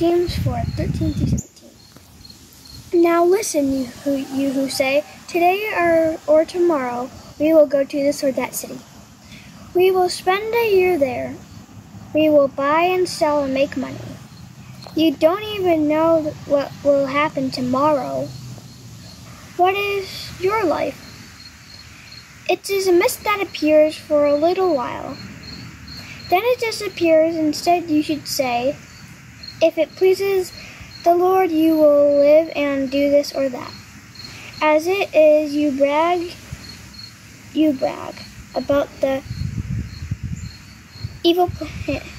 James 4 13 through 17. Now listen, you who, you who say, Today or, or tomorrow we will go to this or that city. We will spend a year there. We will buy and sell and make money. You don't even know what will happen tomorrow. What is your life? It is a mist that appears for a little while. Then it disappears. Instead, you should say, If it pleases the Lord, you will live and do this or that. As it is, you brag, you brag about the evil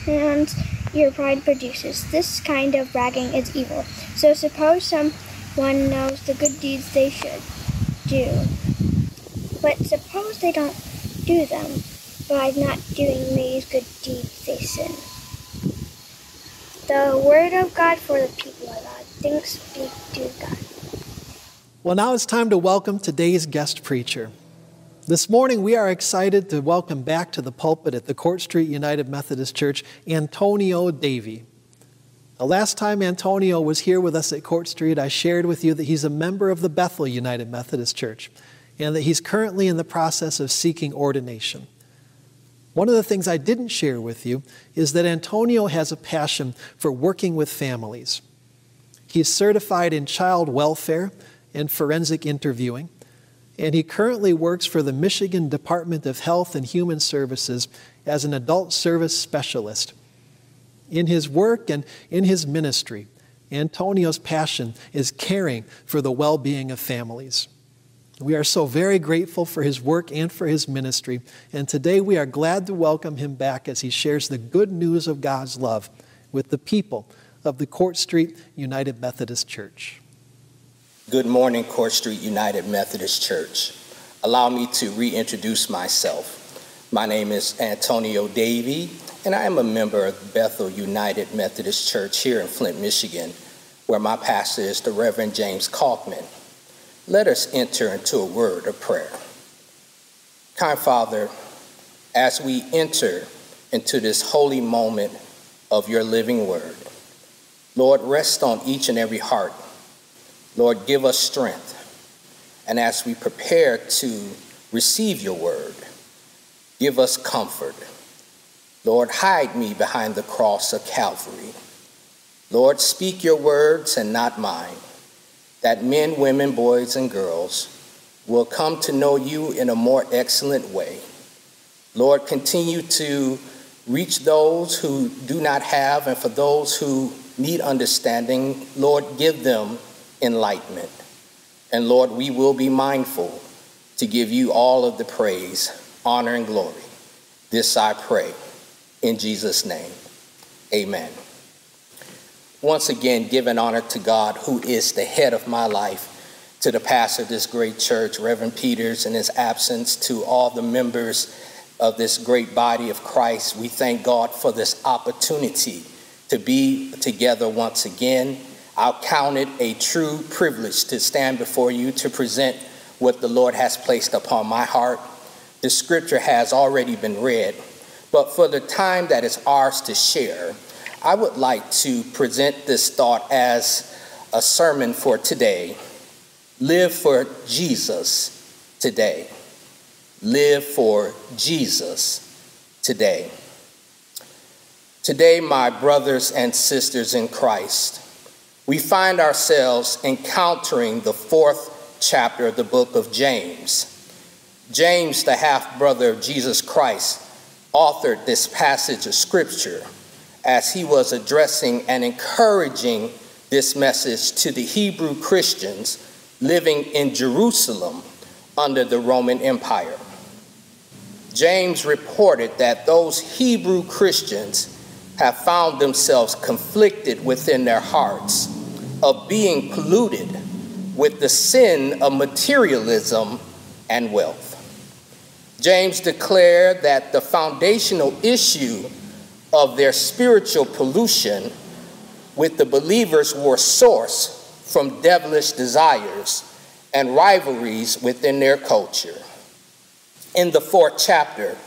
plans your pride produces. This kind of bragging is evil. So suppose someone knows the good deeds they should do, but suppose they don't do them. By not doing these good deeds, they sin. The word of God for the people of God. Thanks be to God. Well, now it's time to welcome today's guest preacher. This morning, we are excited to welcome back to the pulpit at the Court Street United Methodist Church Antonio Davey. The last time Antonio was here with us at Court Street, I shared with you that he's a member of the Bethel United Methodist Church and that he's currently in the process of seeking ordination. One of the things I didn't share with you is that Antonio has a passion for working with families. He's certified in child welfare and forensic interviewing and he currently works for the Michigan Department of Health and Human Services as an adult service specialist. In his work and in his ministry, Antonio's passion is caring for the well being of families. We are so very grateful for his work and for his ministry, and today we are glad to welcome him back as he shares the good news of God's love with the people of the Court Street United Methodist Church. Good morning, Court Street United Methodist Church. Allow me to reintroduce myself. My name is Antonio Davey, and I am a member of Bethel United Methodist Church here in Flint, Michigan, where my pastor is the Reverend James Kalkman. Let us enter into a word of prayer. Kind Father, as we enter into this holy moment of your living word, Lord, rest on each and every heart Lord, give us strength. And as we prepare to receive your word, give us comfort. Lord, hide me behind the cross of Calvary. Lord, speak your words and not mine, that men, women, boys, and girls will come to know you in a more excellent way. Lord, continue to reach those who do not have, and for those who need understanding, Lord, give them enlightenment. And Lord, we will be mindful to give you all of the praise, honor, and glory. This I pray in Jesus' name. Amen. Once again, giving honor to God, who is the head of my life, to the pastor of this great church, Reverend Peters, in his absence, to all the members of this great body of Christ. We thank God for this opportunity to be together once again I'll count it a true privilege to stand before you to present what the Lord has placed upon my heart. The scripture has already been read, but for the time that is ours to share, I would like to present this thought as a sermon for today. Live for Jesus today. Live for Jesus today. Today, my brothers and sisters in Christ, we find ourselves encountering the fourth chapter of the book of James. James, the half brother of Jesus Christ, authored this passage of scripture as he was addressing and encouraging this message to the Hebrew Christians living in Jerusalem under the Roman Empire. James reported that those Hebrew Christians have found themselves conflicted within their hearts of being polluted with the sin of materialism and wealth. James declared that the foundational issue of their spiritual pollution with the believers were sourced from devilish desires and rivalries within their culture. In the fourth chapter,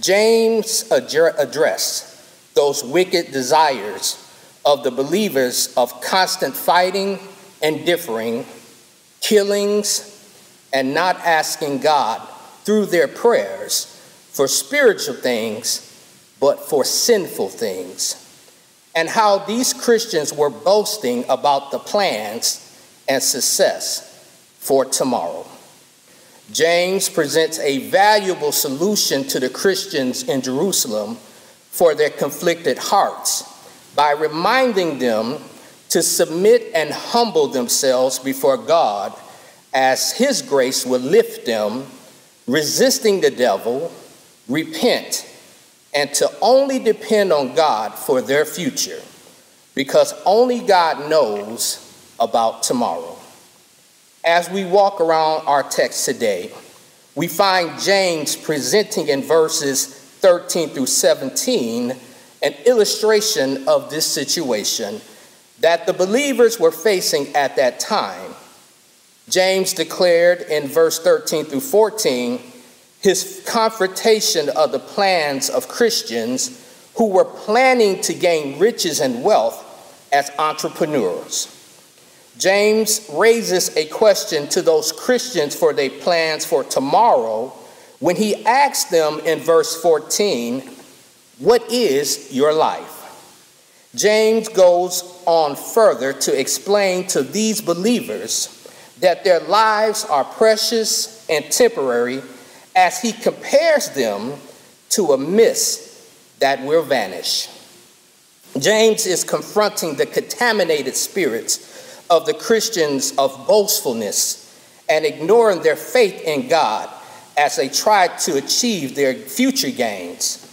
James addressed those wicked desires of the believers of constant fighting and differing, killings, and not asking God through their prayers for spiritual things, but for sinful things. And how these Christians were boasting about the plans and success for tomorrow. James presents a valuable solution to the Christians in Jerusalem for their conflicted hearts by reminding them to submit and humble themselves before God as His grace will lift them, resisting the devil, repent, and to only depend on God for their future, because only God knows about tomorrow. As we walk around our text today, we find James presenting in verses 13 through 17 an illustration of this situation that the believers were facing at that time. James declared in verse 13 through 14 his confrontation of the plans of Christians who were planning to gain riches and wealth as entrepreneurs. James raises a question to those Christians for their plans for tomorrow when he asks them in verse 14, What is your life? James goes on further to explain to these believers that their lives are precious and temporary as he compares them to a mist that will vanish. James is confronting the contaminated spirits of the Christians of boastfulness and ignoring their faith in God as they try to achieve their future gains.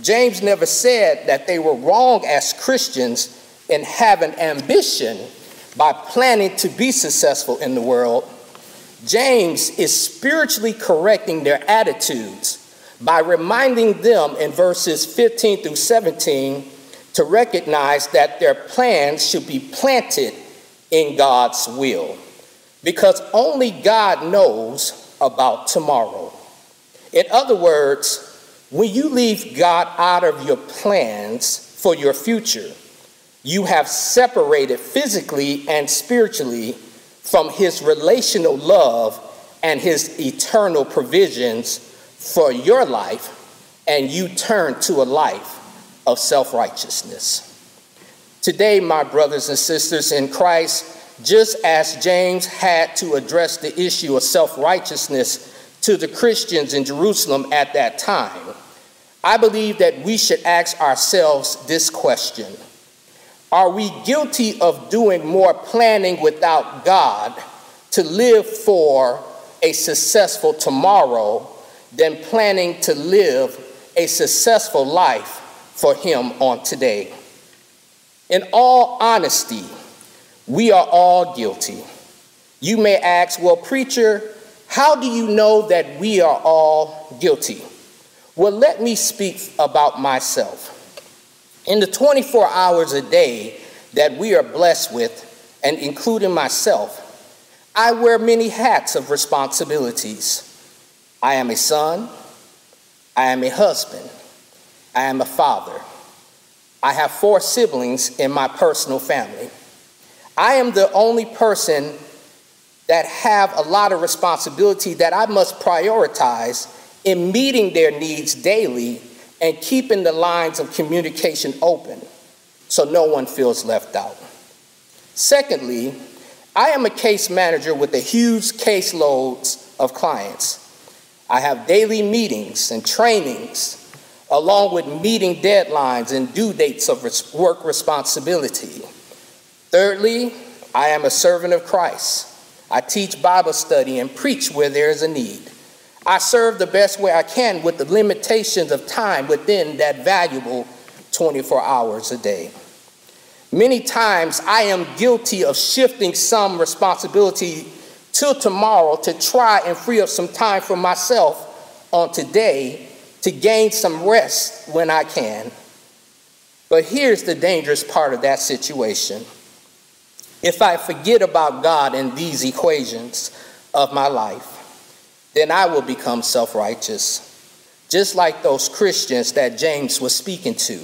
James never said that they were wrong as Christians in having ambition by planning to be successful in the world. James is spiritually correcting their attitudes by reminding them in verses 15 through 17 to recognize that their plans should be planted in God's will because only God knows about tomorrow. In other words, when you leave God out of your plans for your future, you have separated physically and spiritually from His relational love and His eternal provisions for your life, and you turn to a life of self righteousness. Today, my brothers and sisters in Christ, just as James had to address the issue of self righteousness to the Christians in Jerusalem at that time, I believe that we should ask ourselves this question Are we guilty of doing more planning without God to live for a successful tomorrow than planning to live a successful life for Him on today? In all honesty, we are all guilty. You may ask, well, preacher, how do you know that we are all guilty? Well, let me speak about myself. In the 24 hours a day that we are blessed with, and including myself, I wear many hats of responsibilities. I am a son, I am a husband, I am a father. I have four siblings in my personal family. I am the only person that have a lot of responsibility that I must prioritize in meeting their needs daily and keeping the lines of communication open so no one feels left out. Secondly, I am a case manager with a huge caseloads of clients. I have daily meetings and trainings, along with meeting deadlines and due dates of work responsibility. Thirdly, I am a servant of Christ. I teach Bible study and preach where there is a need. I serve the best way I can with the limitations of time within that valuable 24 hours a day. Many times I am guilty of shifting some responsibility till tomorrow to try and free up some time for myself on today to gain some rest when I can. But here's the dangerous part of that situation. If I forget about God in these equations of my life, then I will become self righteous, just like those Christians that James was speaking to.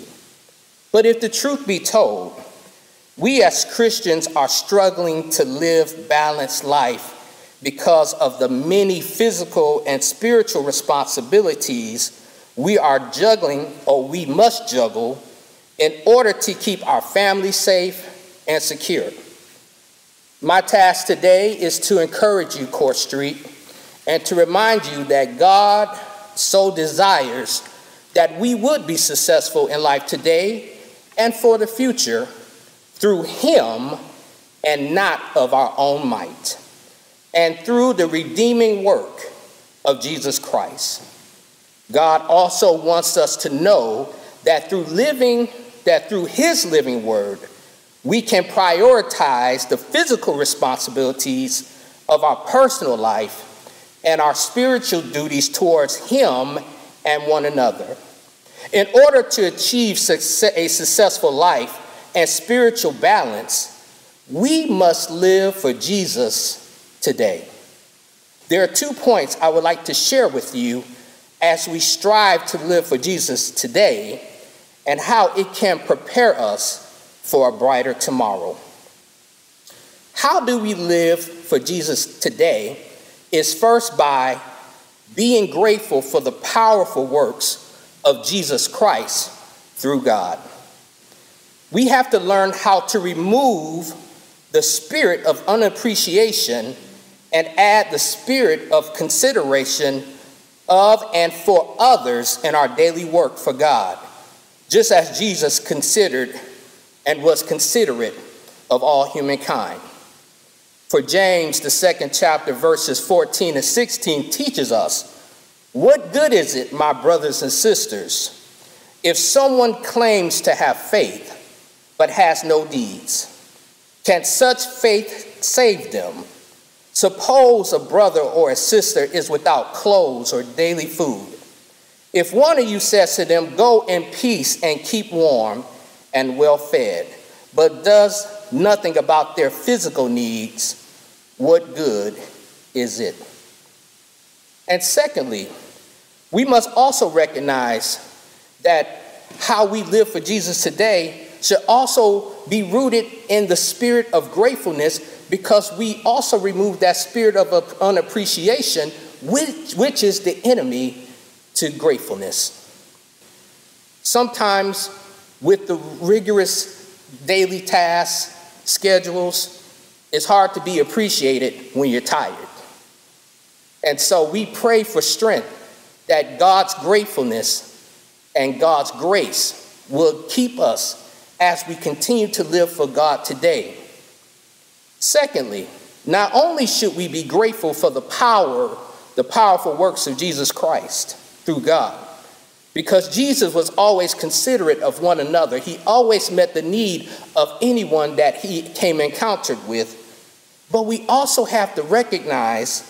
But if the truth be told, we as Christians are struggling to live balanced life because of the many physical and spiritual responsibilities we are juggling or we must juggle in order to keep our family safe and secure. My task today is to encourage you, Court Street, and to remind you that God so desires that we would be successful in life today and for the future through Him and not of our own might and through the redeeming work of Jesus Christ. God also wants us to know that through living, that through His living word, we can prioritize the physical responsibilities of our personal life and our spiritual duties towards Him and one another. In order to achieve a successful life and spiritual balance, we must live for Jesus today. There are two points I would like to share with you as we strive to live for Jesus today and how it can prepare us for a brighter tomorrow. How do we live for Jesus today is first by being grateful for the powerful works of Jesus Christ through God. We have to learn how to remove the spirit of unappreciation and add the spirit of consideration of and for others in our daily work for God, just as Jesus considered and was considerate of all humankind. For James, the second chapter, verses 14 and 16, teaches us what good is it, my brothers and sisters, if someone claims to have faith but has no deeds? Can such faith save them? Suppose a brother or a sister is without clothes or daily food. If one of you says to them, Go in peace and keep warm and well fed, but does nothing about their physical needs, what good is it? And secondly, we must also recognize that how we live for Jesus today should also be rooted in the spirit of gratefulness because we also remove that spirit of unappreciation, which, which is the enemy to gratefulness. Sometimes, with the rigorous daily tasks, schedules, it's hard to be appreciated when you're tired. And so we pray for strength that God's gratefulness and God's grace will keep us as we continue to live for God today Secondly, not only should we be grateful for the power, the powerful works of Jesus Christ through God, because Jesus was always considerate of one another. He always met the need of anyone that he came encountered with. But we also have to recognize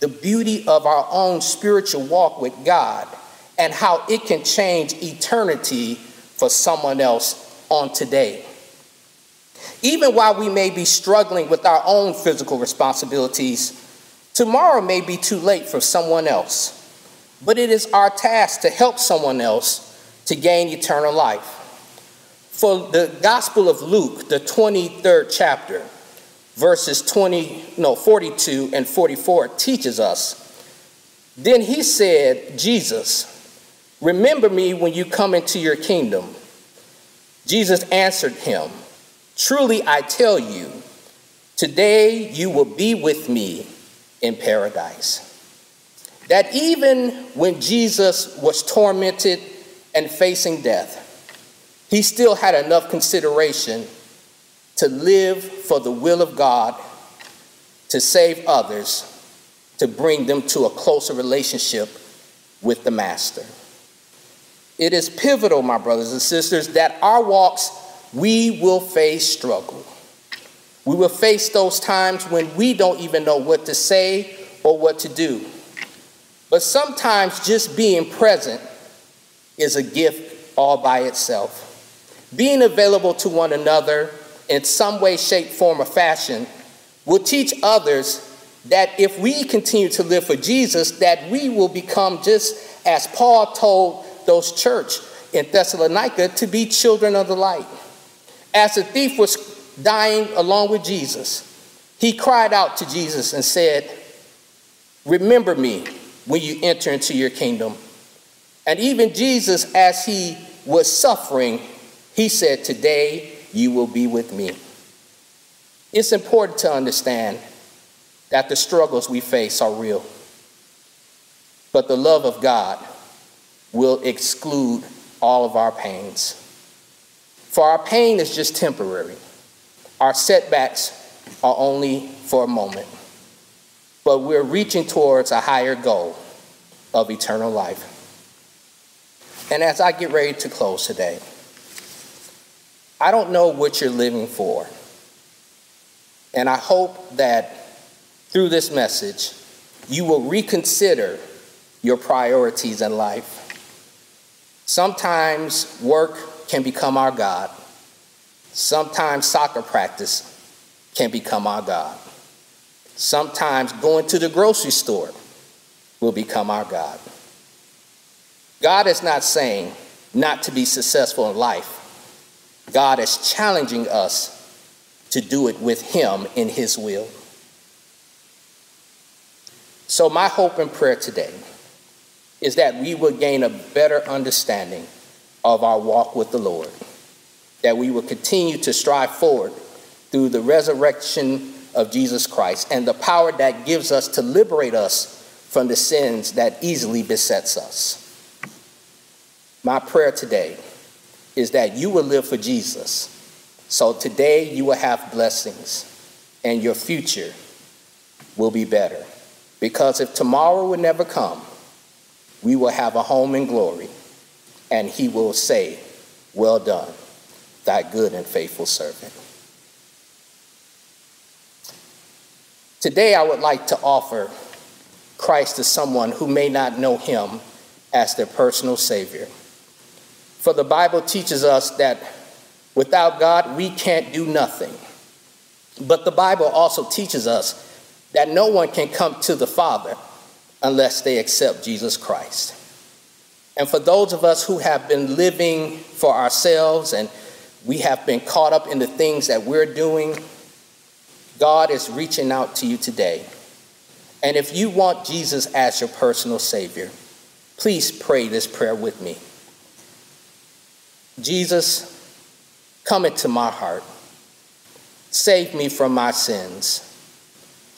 the beauty of our own spiritual walk with God and how it can change eternity for someone else on today. Even while we may be struggling with our own physical responsibilities, tomorrow may be too late for someone else. But it is our task to help someone else to gain eternal life. For the Gospel of Luke, the 23rd chapter, verses 20, no, 42 and 44 teaches us. Then he said, Jesus, remember me when you come into your kingdom. Jesus answered him, Truly I tell you, today you will be with me in paradise. That even when Jesus was tormented and facing death, he still had enough consideration to live for the will of God, to save others, to bring them to a closer relationship with the Master. It is pivotal, my brothers and sisters, that our walks we will face struggle. We will face those times when we don't even know what to say or what to do. But sometimes just being present is a gift all by itself. Being available to one another in some way, shape, form, or fashion will teach others that if we continue to live for Jesus, that we will become just as Paul told those church in Thessalonica to be children of the light. As the thief was dying along with Jesus, he cried out to Jesus and said, Remember me when you enter into your kingdom. And even Jesus, as he was suffering, he said, Today you will be with me. It's important to understand that the struggles we face are real, but the love of God will exclude all of our pains. For our pain is just temporary, our setbacks are only for a moment, but we're reaching towards a higher goal of eternal life. And as I get ready to close today, I don't know what you're living for. And I hope that through this message, you will reconsider your priorities in life. Sometimes work can become our God. Sometimes soccer practice can become our God. Sometimes going to the grocery store will become our God. God is not saying not to be successful in life. God is challenging us to do it with Him in His will. So, my hope and prayer today is that we will gain a better understanding of our walk with the Lord, that we will continue to strive forward through the resurrection of Jesus Christ and the power that gives us to liberate us from the sins that easily besets us. My prayer today is that you will live for Jesus. So today you will have blessings and your future will be better. Because if tomorrow would never come, we will have a home in glory, and he will say, Well done, thy good and faithful servant. Today, I would like to offer Christ to someone who may not know him as their personal Savior. For the Bible teaches us that without God, we can't do nothing. But the Bible also teaches us that no one can come to the Father unless they accept Jesus Christ. And for those of us who have been living for ourselves and we have been caught up in the things that we're doing, God is reaching out to you today. And if you want Jesus as your personal Savior, please pray this prayer with me. Jesus, come into my heart. Save me from my sins.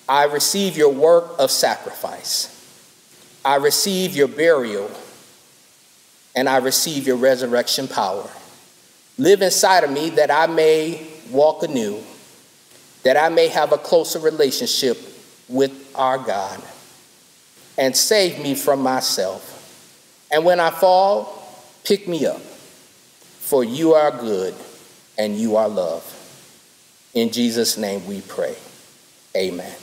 I receive your work of sacrifice. I receive your burial, and I receive your resurrection power. Live inside of me that I may walk anew, that I may have a closer relationship with our God, and save me from myself. And when I fall, pick me up for you are good and you are love. In Jesus' name we pray. Amen.